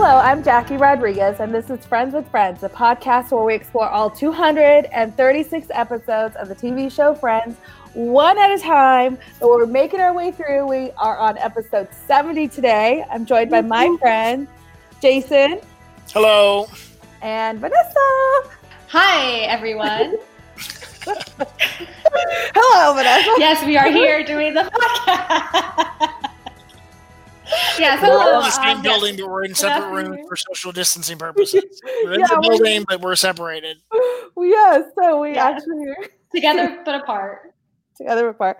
Hello, I'm Jackie Rodriguez, and this is Friends with Friends, a podcast where we explore all 236 episodes of the TV show Friends, one at a time. But we're making our way through. We are on episode 70 today. I'm joined by my friend, Jason. Hello. And Vanessa. Hi, everyone. Hello, Vanessa. Yes, we are here doing the podcast. yeah, so we're all in the same um, building, but we're in separate afternoon. rooms for social distancing purposes. We're in Yeah, the we're- building, but we're separated. Yes, so we Yeah. actually together but apart. together apart.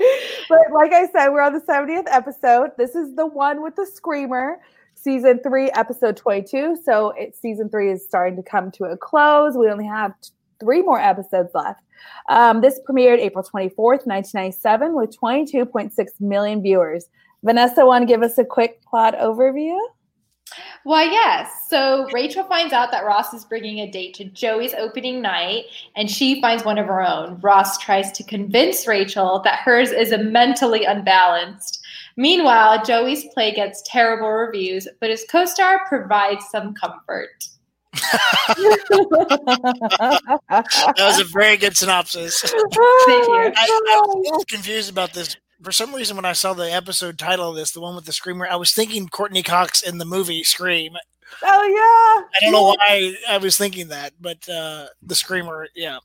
But like I said, we're on the 70th episode. This is the one with the screamer, season three, episode 22. So it, season three is starting to come to a close. We only have t- three more episodes left. Um, this premiered April 24th, 1997, with 22.6 million viewers. Vanessa, want to give us a quick plot overview? Well, yes. So Rachel finds out that Ross is bringing a date to Joey's opening night, and she finds one of her own. Ross tries to convince Rachel that hers is a mentally unbalanced. Meanwhile, Joey's play gets terrible reviews, but his co-star provides some comfort. That was a very good synopsis. Thank you. I, I was a little confused about this. For some reason, when I saw the episode title of this, the one with the screamer, I was thinking Courteney Cox in the movie Scream. Oh yeah. I don't know why I was thinking that, but uh, the screamer, yeah.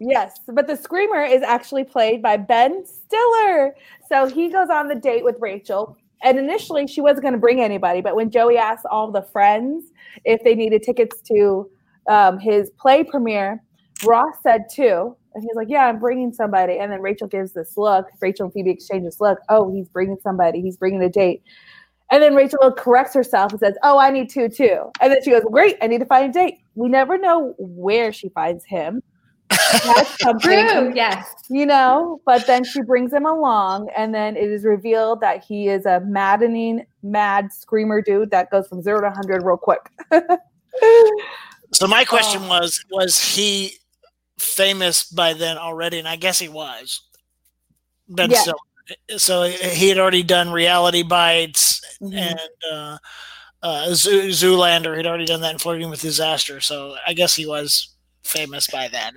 Yes, but the screamer is actually played by Ben Stiller. So he goes on the date with Rachel. And initially she wasn't going to bring anybody, but when Joey asked all the friends if they needed tickets to um, his play premiere, Ross said two. And he's like, Yeah, I'm bringing somebody. And then Rachel gives this look. Rachel and Phoebe exchange this look. Oh, he's bringing somebody. He's bringing a date. And then Rachel corrects herself and says, Oh, I need two too. And then she goes, Great, I need to find a date. We never know where she finds him. That's True. Yes. you know but then she brings him along and then it is revealed that he is a maddening mad screamer dude that goes from zero to 100 real quick So my oh. question Oh. was: Was he famous by then already? And I guess he was. Ben Yeah. Stiller. So he had already done Reality Bites Mhm. and uh, uh, Zoo- Zoolander. He'd already done that in Flirting with Disaster. So I guess he was famous by then.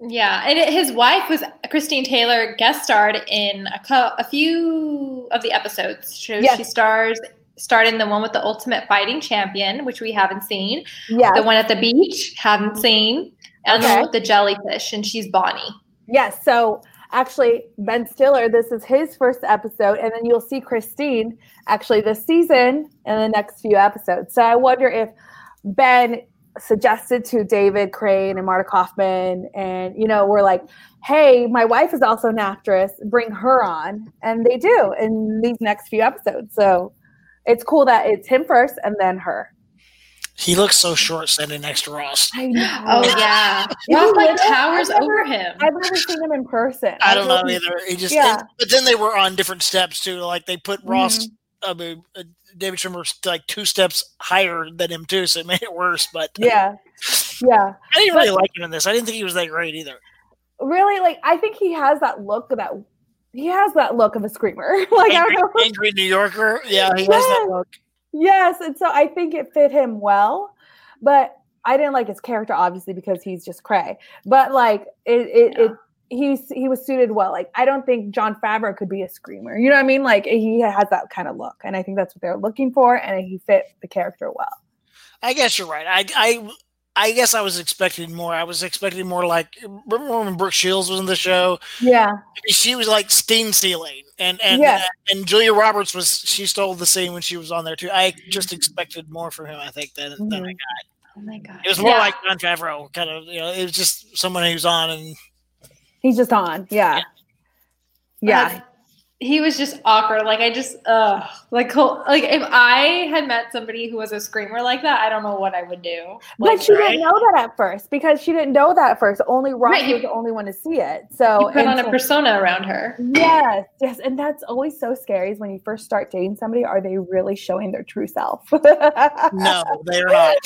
Yeah, and it- his wife was Christine Taylor guest starred in a, co- a few of the episodes. She, Yes. she stars starred in the one with the Ultimate Fighting Champion, which we haven't seen. yeah The one at the beach, haven't seen, and Okay. with the jellyfish, and she's Bonnie. yes so actually ben stiller this is his first episode and then you'll see christine actually this season in the next few episodes so i wonder if ben suggested to david crane and marta kauffman and you know we're like hey my wife is also an actress bring her on and they do in these next few episodes so it's cool that it's him first and then her He looks so short standing next to Ross. i know Oh yeah, Ross he like little? towers I've over him. i've never seen him in person I don't know really- either. He just, Yeah. and- but then they were on different steps too. Like they put Ross, Mm-hmm. I mean, uh, David Schwimmer, like two steps higher than him too, so it made it worse. But yeah yeah I didn't really like him in this. I didn't think he was that great either. really like I think he has that look that he has that look of a screamer. like I angry, don't know. angry New Yorker. Yeah, he has that look. Yes, and so I think it fit him well, but I didn't like his character obviously because he's just cray. But like it it, it he's he was suited well. Like I don't think Jon Favreau could be a screamer. You know what I mean? Like he has that kind of look, and I think that's what they're looking for, and he fit the character well. I guess you're right. I, I, I guess I was expecting more. I was expecting more like remember when Brooke Shields was in the show? Yeah, She was like scene stealing, and and Yeah. and Julia Roberts was she stole the scene when she was on there too. I just expected more from him. I think than, than I got. Oh my god, It was more Yeah. like Jon Favreau, kind of. You know, it was just someone who's on and he's just on. Yeah, yeah. Uh, he was just awkward. Like I just, uh, like whole- like if I had met somebody who was a screamer like that, I don't know what I would do. But she right? didn't know that at first because she didn't know that at first. Only Ross Right, was the only one to see it. So you put on a persona around her. Yes, yes, and that's always so scary. Is when you first start dating somebody, are they really showing their true self? no, they're not.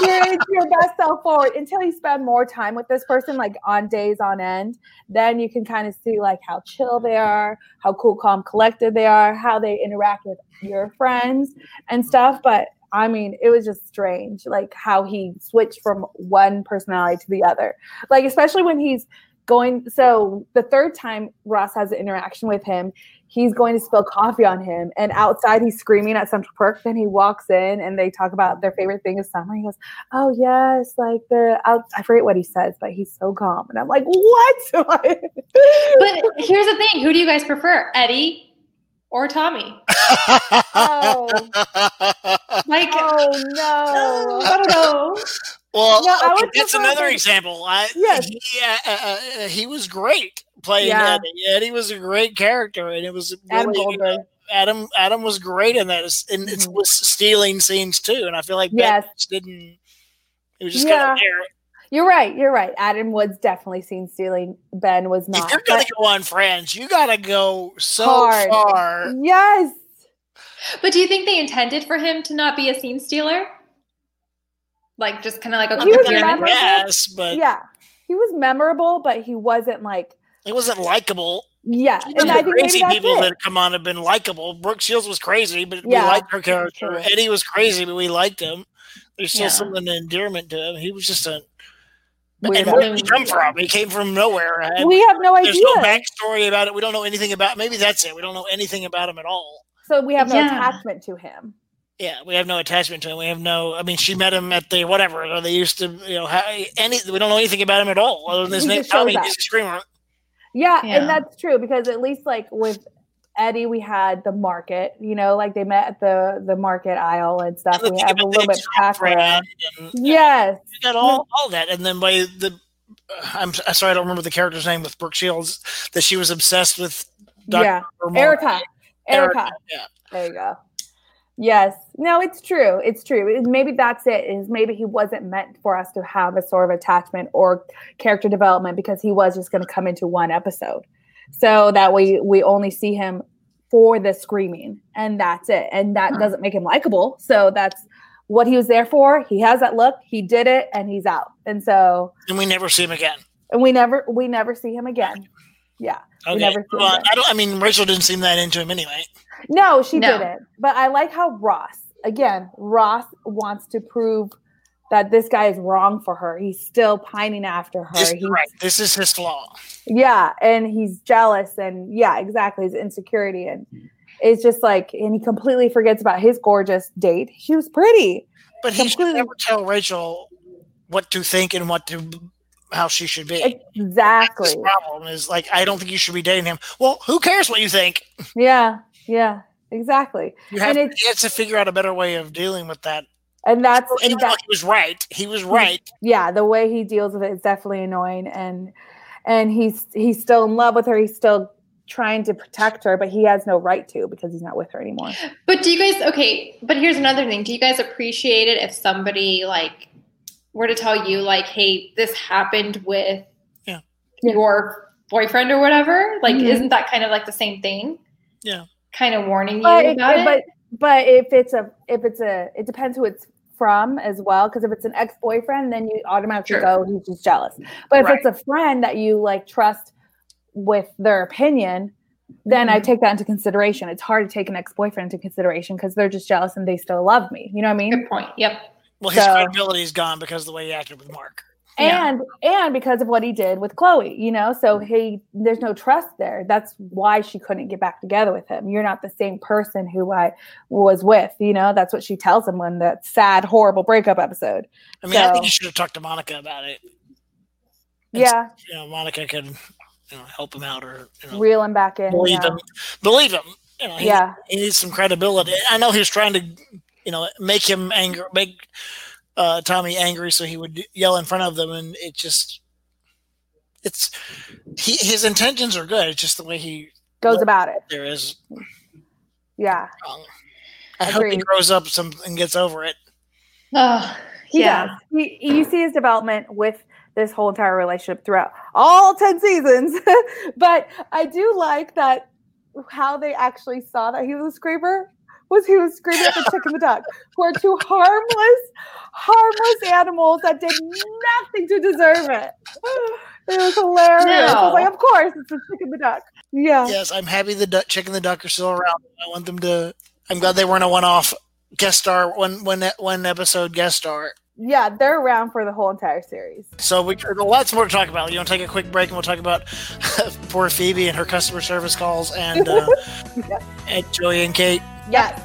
You're it's your best self forward until you spend more time with this person, like on days on end. Then you can kind of see like how chill they are, how cool, calm, collected they are, how they interact with your friends and stuff. But I mean, it was just strange, like how he switched from one personality to the other. Like, especially when he's going. So the third time Ross has an interaction with him, he's going to spill coffee on him, and outside he's screaming at Central Perk. Then he walks in, and they talk about their favorite thing is summer. He goes, "Oh yes, like the out, I forget what he says, but he's so calm." And I'm like, "What?" but here's the thing: who do you guys prefer, Eddie or Tommy? oh, Like, oh no. I don't know. Well, No, I okay, would that's another the- example. I, Yes. he, uh, uh, uh, he was great playing Yeah. Eddie. Eddie was a great character, and it was Adam really, Goldberg. Adam Adam was great in that, and it Mhm. was stealing scenes too. And I feel like Ben Yes. just didn't. He was just Yeah. kind of there. You're right. You're right. Adam Woods definitely seen stealing. Ben was If not. you're gonna go on Friends, you gotta go so Hard. far. yes. But do you think they intended for him to not be a scene stealer? Like just kind of like a He was memorable. Yes, but yeah. He was memorable, but he wasn't like. he wasn't likable. Yeah, Even and the I think maybe crazy that's people it. that come on have been likable. Brooke Shields was crazy, but Yeah, we liked her character. true. Eddie was crazy, but we liked him. There's still Yeah. something endearment to him. He was just a. Weirdo. And where did he come from? He came from nowhere. And we have no idea. there's idea. no backstory about it. We don't know anything about. Maybe that's it. We don't know anything about him at all. so we have no Yeah. attachment to him. Yeah, we have no attachment to him. We have no. I mean, she met him at the whatever. Or they used to, you know, ha any. We don't know anything about him at all. Other than his He name, just shows Tommy. He's a screamer. Yeah, Yeah. and that's true because at least like with Eddie, we had the market. You know, like they met at the the market aisle and stuff. And the We thing have a little the bit background. and- Yes. You got all, all that, and then by the, I'm, I'm sorry, I don't remember the character's name with Brooke Shields. That she was obsessed with. Dr. Yeah. Erica. Erica. Erica, yeah. There you go. Yes. No, it's true. It's true. Maybe that's it. Is maybe he wasn't meant for us to have a sort of attachment or character development because he was just going to come into one episode. So that way we only see him for the screaming and that's it. And that Huh. doesn't make him likable. So that's what he was there for. He has that look. He did it and he's out. And so and we never see him again. and we never we never see him again. Yeah. Okay. never see him well. I don't. I mean, Rachel didn't seem that into him anyway. No, she No. didn't. But I like how Ross, again, Ross wants to prove that this guy is wrong for her. He's still pining after her. This, He's, right. This is his flaw. Yeah, and he's jealous and yeah, exactly, his insecurity and it's just like and he completely forgets about his gorgeous date. She was pretty. But he should Completely. never tell Rachel what to think and what to how she should be. Exactly. his problem is like I don't think you should be dating him. Well, who cares what you think? Yeah, yeah, exactly. You have, And to, it's- you to figure out a better way of dealing with that. And that's Even and though that, he was right. He was right. yeah, the way he deals with it is definitely annoying and and he's he's still in love with her. He's still trying to protect her, but he has no right to because he's not with her anymore. But do you guys okay? But here's another thing. Do you guys appreciate it if somebody like were to tell you like, "Hey, this happened with Yeah. your boyfriend or whatever"? Like, Mhm. isn't that kind of like the same thing? Yeah. Kind of warning you But if, about it. but but if it's a if it's a it depends who it's from as well. Because if it's an ex boyfriend, then you automatically Sure. go he's just jealous. But if Right. it's a friend that you like trust with their opinion, then I Mhm. take that into consideration. It's hard to take an ex boyfriend into consideration because they're just jealous and they still love me. You know what I mean? Good point. Yep. Well, his So- credibility is gone because of the way he acted with Mark. Yeah. and and because of what he did with Chloe, you know, so mm-hmm. he there's no trust there. That's why she couldn't get back together with him. You're not the same person who I was with, you know. That's what she tells him when that sad, horrible breakup episode. I mean, I think So- you should have talked to Monica about it. Yeah, You know, Monica could you know, help him out or you know, reel him back in. believe yeah. him. Believe him. You know, he, Yeah, he needs some credibility. I know he's trying to, you know, make him angry, make uh, Tommy angry, so he would yell in front of them, and it just, it's, he his intentions are good. It's just the way he goes about it. there is Yeah, wrong. I hope he grows up some and gets over it. Oh, he yeah. does. He, you see his development with this whole entire relationship throughout all 10 seasons. but I do like that how they actually saw that he was a screamer was he was screaming at the chick and the duck, who are two harmless, harmless animals that did nothing to deserve it. It was hilarious. I was like, of course, it's the chick and the duck. Yeah. Yes, I'm happy the duck, chicken, and the duck are still around. I want them to. I'm glad they weren't a one-off guest star one one one episode guest star. Yeah, they're around for the whole entire series. So we got lots more to talk about. You want to take a quick break and we'll talk about poor Phoebe and her customer service calls and uh, Yeah. and Joey and Kate. Yes.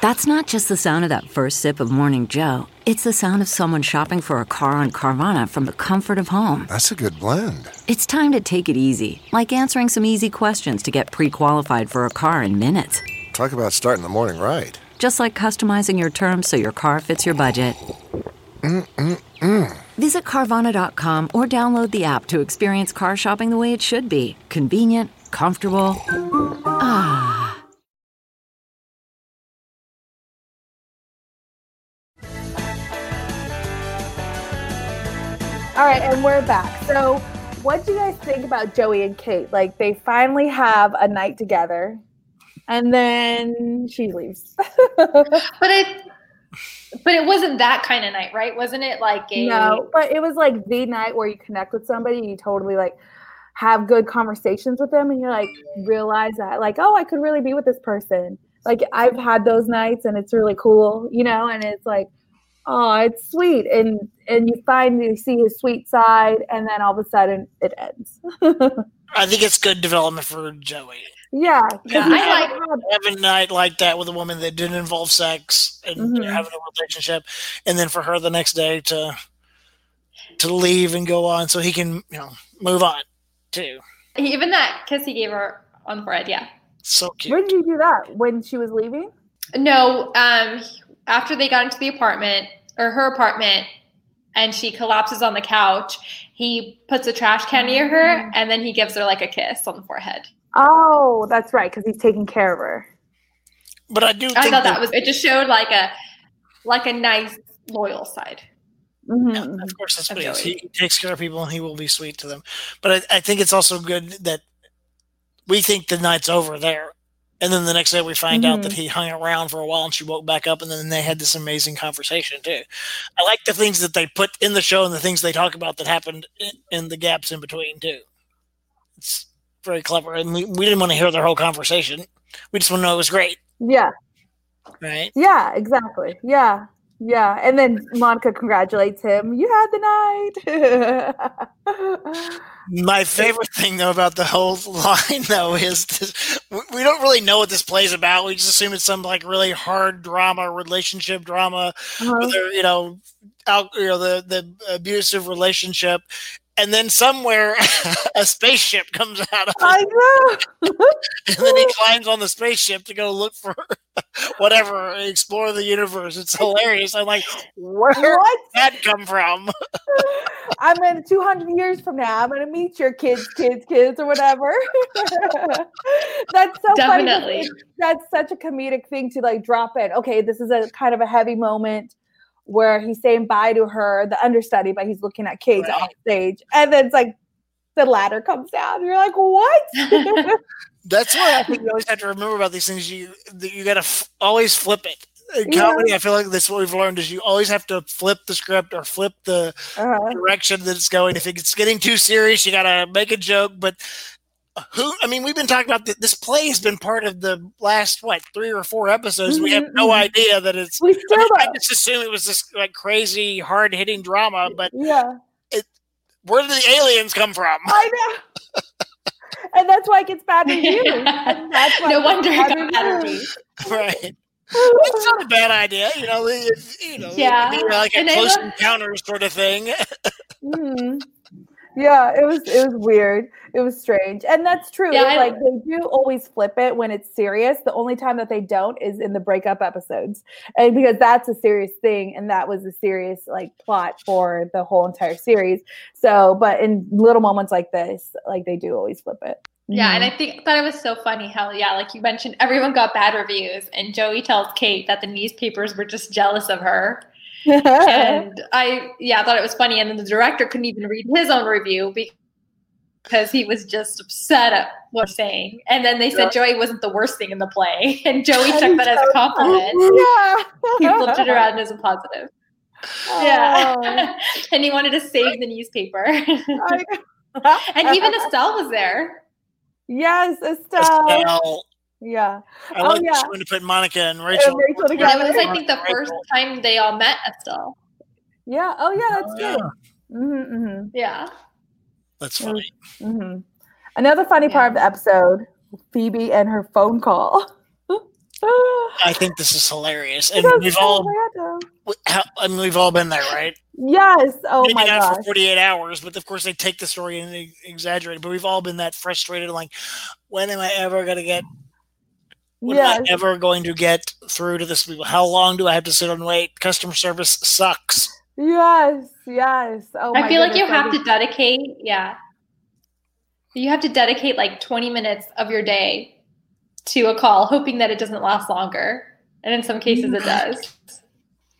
That's not just the sound of that first sip of Morning Joe. It's the sound of someone shopping for a car on Carvana from the comfort of home. That's a good blend. It's time to take it easy, like answering some easy questions to get pre qualified for a car in minutes. Talk about starting the morning right. Just like customizing your terms so your car fits your budget. Visit Carvana.com or download the app to experience car shopping the way it should be convenient, comfortable. Ah. All right, and we're back. So, what do you guys think about Joey and Kate? Like, they finally have a night together, and then she leaves. But it, but it wasn't that kind of night, right? Wasn't it like a no, but it was like the night where you connect with somebody, you totally like have good conversations with them, and you're like realize that like, oh, I could really be with this person. Like I've had those nights, and it's really cool, you know. And it's like, oh, it's sweet, and and you find you see his sweet side, and then all of a sudden it ends. I think it's good development for Joey. Yeah, 'cause Yeah, he I like- Having a night like that with a woman that didn't involve sex and you know, Mhm. having a relationship, and then for her the next day to to leave and go on, so he can you know move on too. even that kiss he gave her on the forehead? Yeah. So cute. When did you do that? When she was leaving? No, um, after they got into the apartment or her apartment, and she collapses on the couch, he puts a trash can near her, and then he gives her like a kiss on the forehead. Oh, that's right, because he's taking care of her. But I do. Think I thought that was it. Just showed like a like a nice loyal side. Mhm, Yeah, of course, that's what he is. He takes care of people and he will be sweet to them. But I, I think it's also good that we think the night's over there. And then the next day we find out that he hung around for a while and she woke back up and then they had this amazing conversation too. I like the things that they put in the show and the things they talk about that happened in, in the gaps in between too. It's very clever. And we, we didn't want to hear their whole conversation. We just want to know it was great, Yeah, right? yeah, exactly. Yeah, yeah. And then Monica congratulates him. You had the night. My favorite thing though about the whole line though is this, we- don't really know what this play's about. We just assume it's some like really hard drama, relationship drama, Uh-huh. with their, you know, out, you know, the the abusive relationship, and then somewhere a spaceship comes out of I it, know. and then he climbs on the spaceship to go look for whatever, explore the universe. It's hilarious. I'm like, where did what? that come from? I'm in 200 years from now. I'm going to meet your kids, kids, kids, or whatever. That's so funny. Definitely. because That's such a comedic thing to like drop in. Okay, this is a kind of a heavy moment where he's saying bye to her, the understudy, but he's looking at Kate Right. off stage. And then it's like the ladder comes down. You're like, what? That's why I think you always have to remember about these things. You that you got to f- always flip it. In Yeah. comedy, I feel like that's what we've learned is you always have to flip the script or flip the Uh-huh. direction that it's going. If it's getting too serious, you got to make a joke. But who? I mean, we've been talking about th- this play has been part of the last what three or four episodes. We have no mhm. idea that it's. We I, mean, I just assume it was this like crazy, hard hitting drama. But Yeah, where did the aliens come from? I know. and that's why it gets bad reviews. And that's why no wonder gets it got bad reviews. right. It's not a bad idea, you know. It's, you know, Yeah, like a and I close love- encounters sort of thing. Mhm. Yeah, it was it was weird. It was strange, and that's true. Yeah, like they do always flip it when it's serious. The only time that they don't is in the breakup episodes, and because that's a serious thing, and that was a serious like plot for the whole entire series. So, but in little moments like this, like they do always flip it. Yeah, and Mhm. I think thought it was so funny how yeah, like you mentioned, everyone got bad reviews, and Joey tells Kate that the newspapers were just jealous of her. And I yeah, I thought it was funny, and then the director couldn't even read his own review because he was just upset at what we're saying. And then they said Joey wasn't the worst thing in the play, and Joey took that as a compliment. yeah, He flipped it around as a positive. Oh. Yeah, and he wanted to save the newspaper. And even Estelle was there. Yes, Estelle. Estelle. Yeah. I Oh, like yeah. that she to put Monica and Rachel. Rachel together. that was, I think, the Rachel. first time they all met Estelle. Yeah. Oh, yeah, that's Oh, good. Mm-hmm, Yeah. That's funny. mm-hmm, hmm Another funny part of the episode Phoebe and her phone call. I think this is hilarious, and Because- we've all, my God, no. how, I mean, we've all been there, right? Yes. Oh, Maybe my not gosh. for 48 hours, but of course they take the story and they exaggerate. it. But we've all been that frustrated, like, when am I ever going to get? When Yes. am I ever going to get through to this people? How long do I have to sit and wait? Customer service sucks. Yes. Yes. Oh, I my feel like you have to dedicate, yeah. You have to dedicate like 20 minutes of your day to a call, hoping that it doesn't last longer. And in some cases, it mm-hmm. does.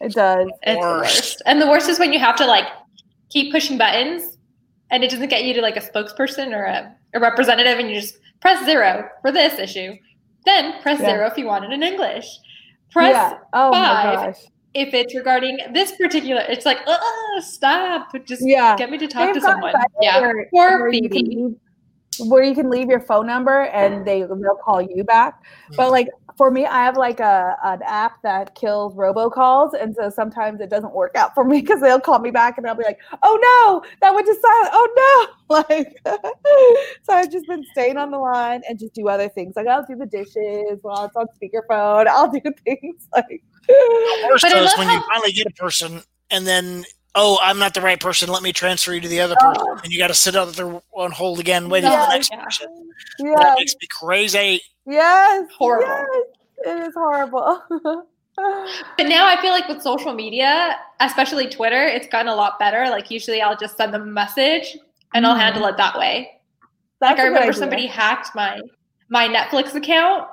It does. It's the Worst. worst. And the worst is when you have to like keep pushing buttons and it doesn't get you to like a spokesperson or a, a representative and you just press zero for this issue. Then press Yeah. zero if you want it in English. Press yeah. Oh, five. gosh. if it's regarding this particular it's like, uh, stop. Just Yeah. get me to talk They've to someone. Yeah. where- Poor where you can Phoebe. leave- where you can leave your phone number and they they'll call you back. But like for me, I have like a an app that kills robocalls, and so sometimes it doesn't work out for me because they'll call me back and I'll be like, "Oh no, that went to silent. Oh no!" Like, so I've just been staying on the line and just do other things. Like I'll do the dishes while it's on speakerphone. I'll do things like. Worst But I is love when you finally get a person and then, oh, I'm not the right person. Let me transfer you to the other Oh. person. And you got to sit out there on hold again, waiting for the next Yeah. person. Yeah. That makes me crazy. Yes. Horrible. Yes. It is horrible. But now I feel like with social media, especially Twitter, it's gotten a lot better. Like usually I'll just send them a message and I'll handle it that way. That's like I a good remember somebody hacked my my Netflix account.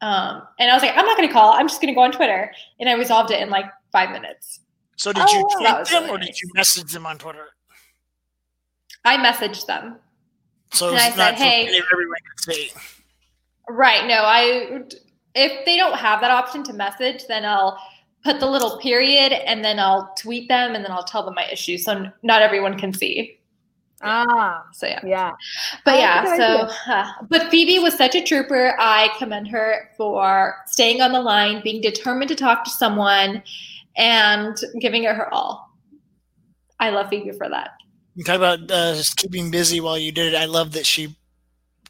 Um, and I was like, I'm not gonna call, I'm just gonna go on Twitter. And I resolved it in like five minutes. So did Oh, you tweet them really or did you message them on Twitter? I messaged them. So And it's I said, not "Hey." everyone can see. Right. No, I if they don't have that option to message, then I'll put the little period and then I'll tweet them and then I'll tell them my issue. So not everyone can see. Ah, So yeah. yeah. But Oh, yeah, so uh, but Phoebe was such a trooper. I commend her for staying on the line, being determined to talk to someone, and giving it her all. I love Phoebe for that. You talk about uh, just keeping busy while you did it. I love that she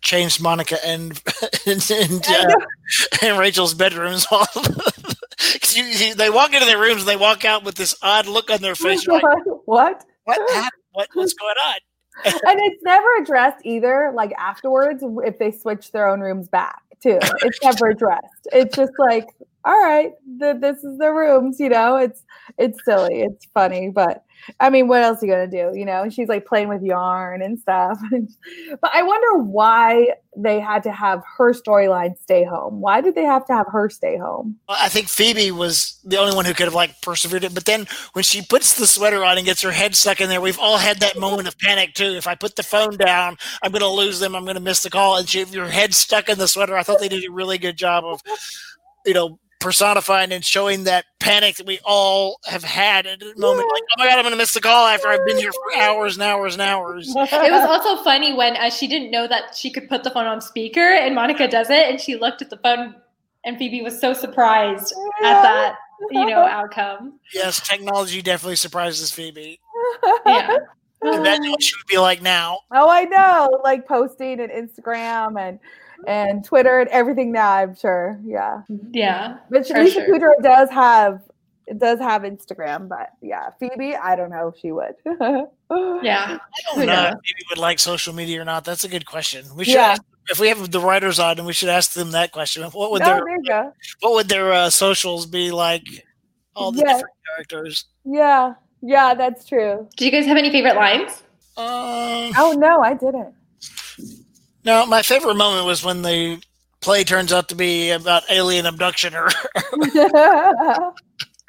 changed Monica and and, and, uh, and Rachel's bedrooms. all. you, you, they walk into their rooms and they walk out with this odd look on their face. Like, what? what? happened? What? What's going on? And it's never addressed either. Like afterwards, if they switch their own rooms back too, it's never addressed. It's just like, all right, th- this is the rooms. You know, it's it's silly, it's funny, but I mean, what else are you gonna do? You know, she's like playing with yarn and stuff. but I wonder why they had to have her storyline stay home. Why did they have to have her stay home? I think Phoebe was the only one who could have like persevered it. But then when she puts the sweater on and gets her head stuck in there, we've all had that moment of panic too. If I put the phone down, I'm to lose them. I'm to miss the call. And she, if your head stuck in the sweater, I thought they did a really good job of, you know, personifying and showing that panic that we all have had at a moment. Like, oh my god, I'm going to miss the call after I've been here for hours and hours and hours. It was also funny when uh, she didn't know that she could put the phone on speaker, and Monica does it, and she looked at the phone, and Phoebe was so surprised at that, you know, outcome. Yes, technology definitely surprises Phoebe. Yeah. Imagine what she would be like now. Oh, I know. Like posting and Instagram and and Twitter and everything now, I'm sure. Yeah. Yeah. But For sure. Kudrow does have it does have Instagram, but yeah, Phoebe, I don't know if she would. Yeah. I don't know knows? if Phoebe would like social media or not. That's a good question. We should Yeah. ask, if we have the writers on, and we should ask them that question. What would Oh, their there you go. what would their uh, socials be like? All the Yeah. different characters. Yeah. Yeah, that's true. Do you guys have any favorite lines? Um, Oh no, I didn't. No, my favorite moment was when the play turns out to be about alien abduction or.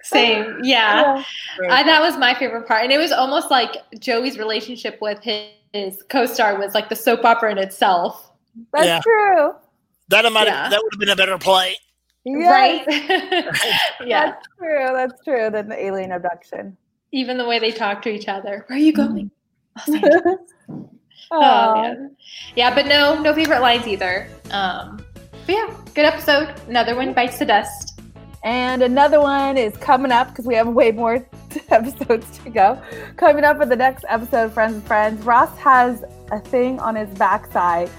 Same. Yeah. I, that was my favorite part. And it was almost like Joey's relationship with his, his co-star was like the soap opera in itself. That's Yeah. true. that might Yeah. have, that would have been a better play. Yes, Right? yeah. That's true. That's true. Than the alien abduction. Even the way they talk to each other. Where are you going? Mm-hmm. Los Angeles. Oh, man. Yeah, but no, no favorite lines either. Um, but yeah, good episode. Another one bites the dust. And another one is coming up because we have way more episodes to go. Coming up in the next episode Friends and Friends, Ross has a thing on his backside,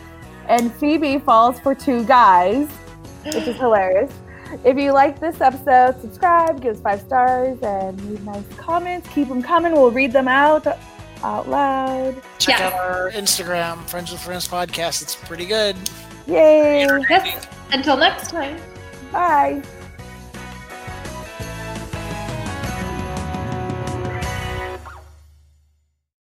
and Phoebe falls for two guys, which is hilarious. If you like this episode, subscribe, give us five stars, and leave nice comments. Keep them coming. We'll read them out out loud. Check Yeah. out our Instagram, Friends with Friends podcast. It's pretty good. Yay! Yes. Until next time. Bye.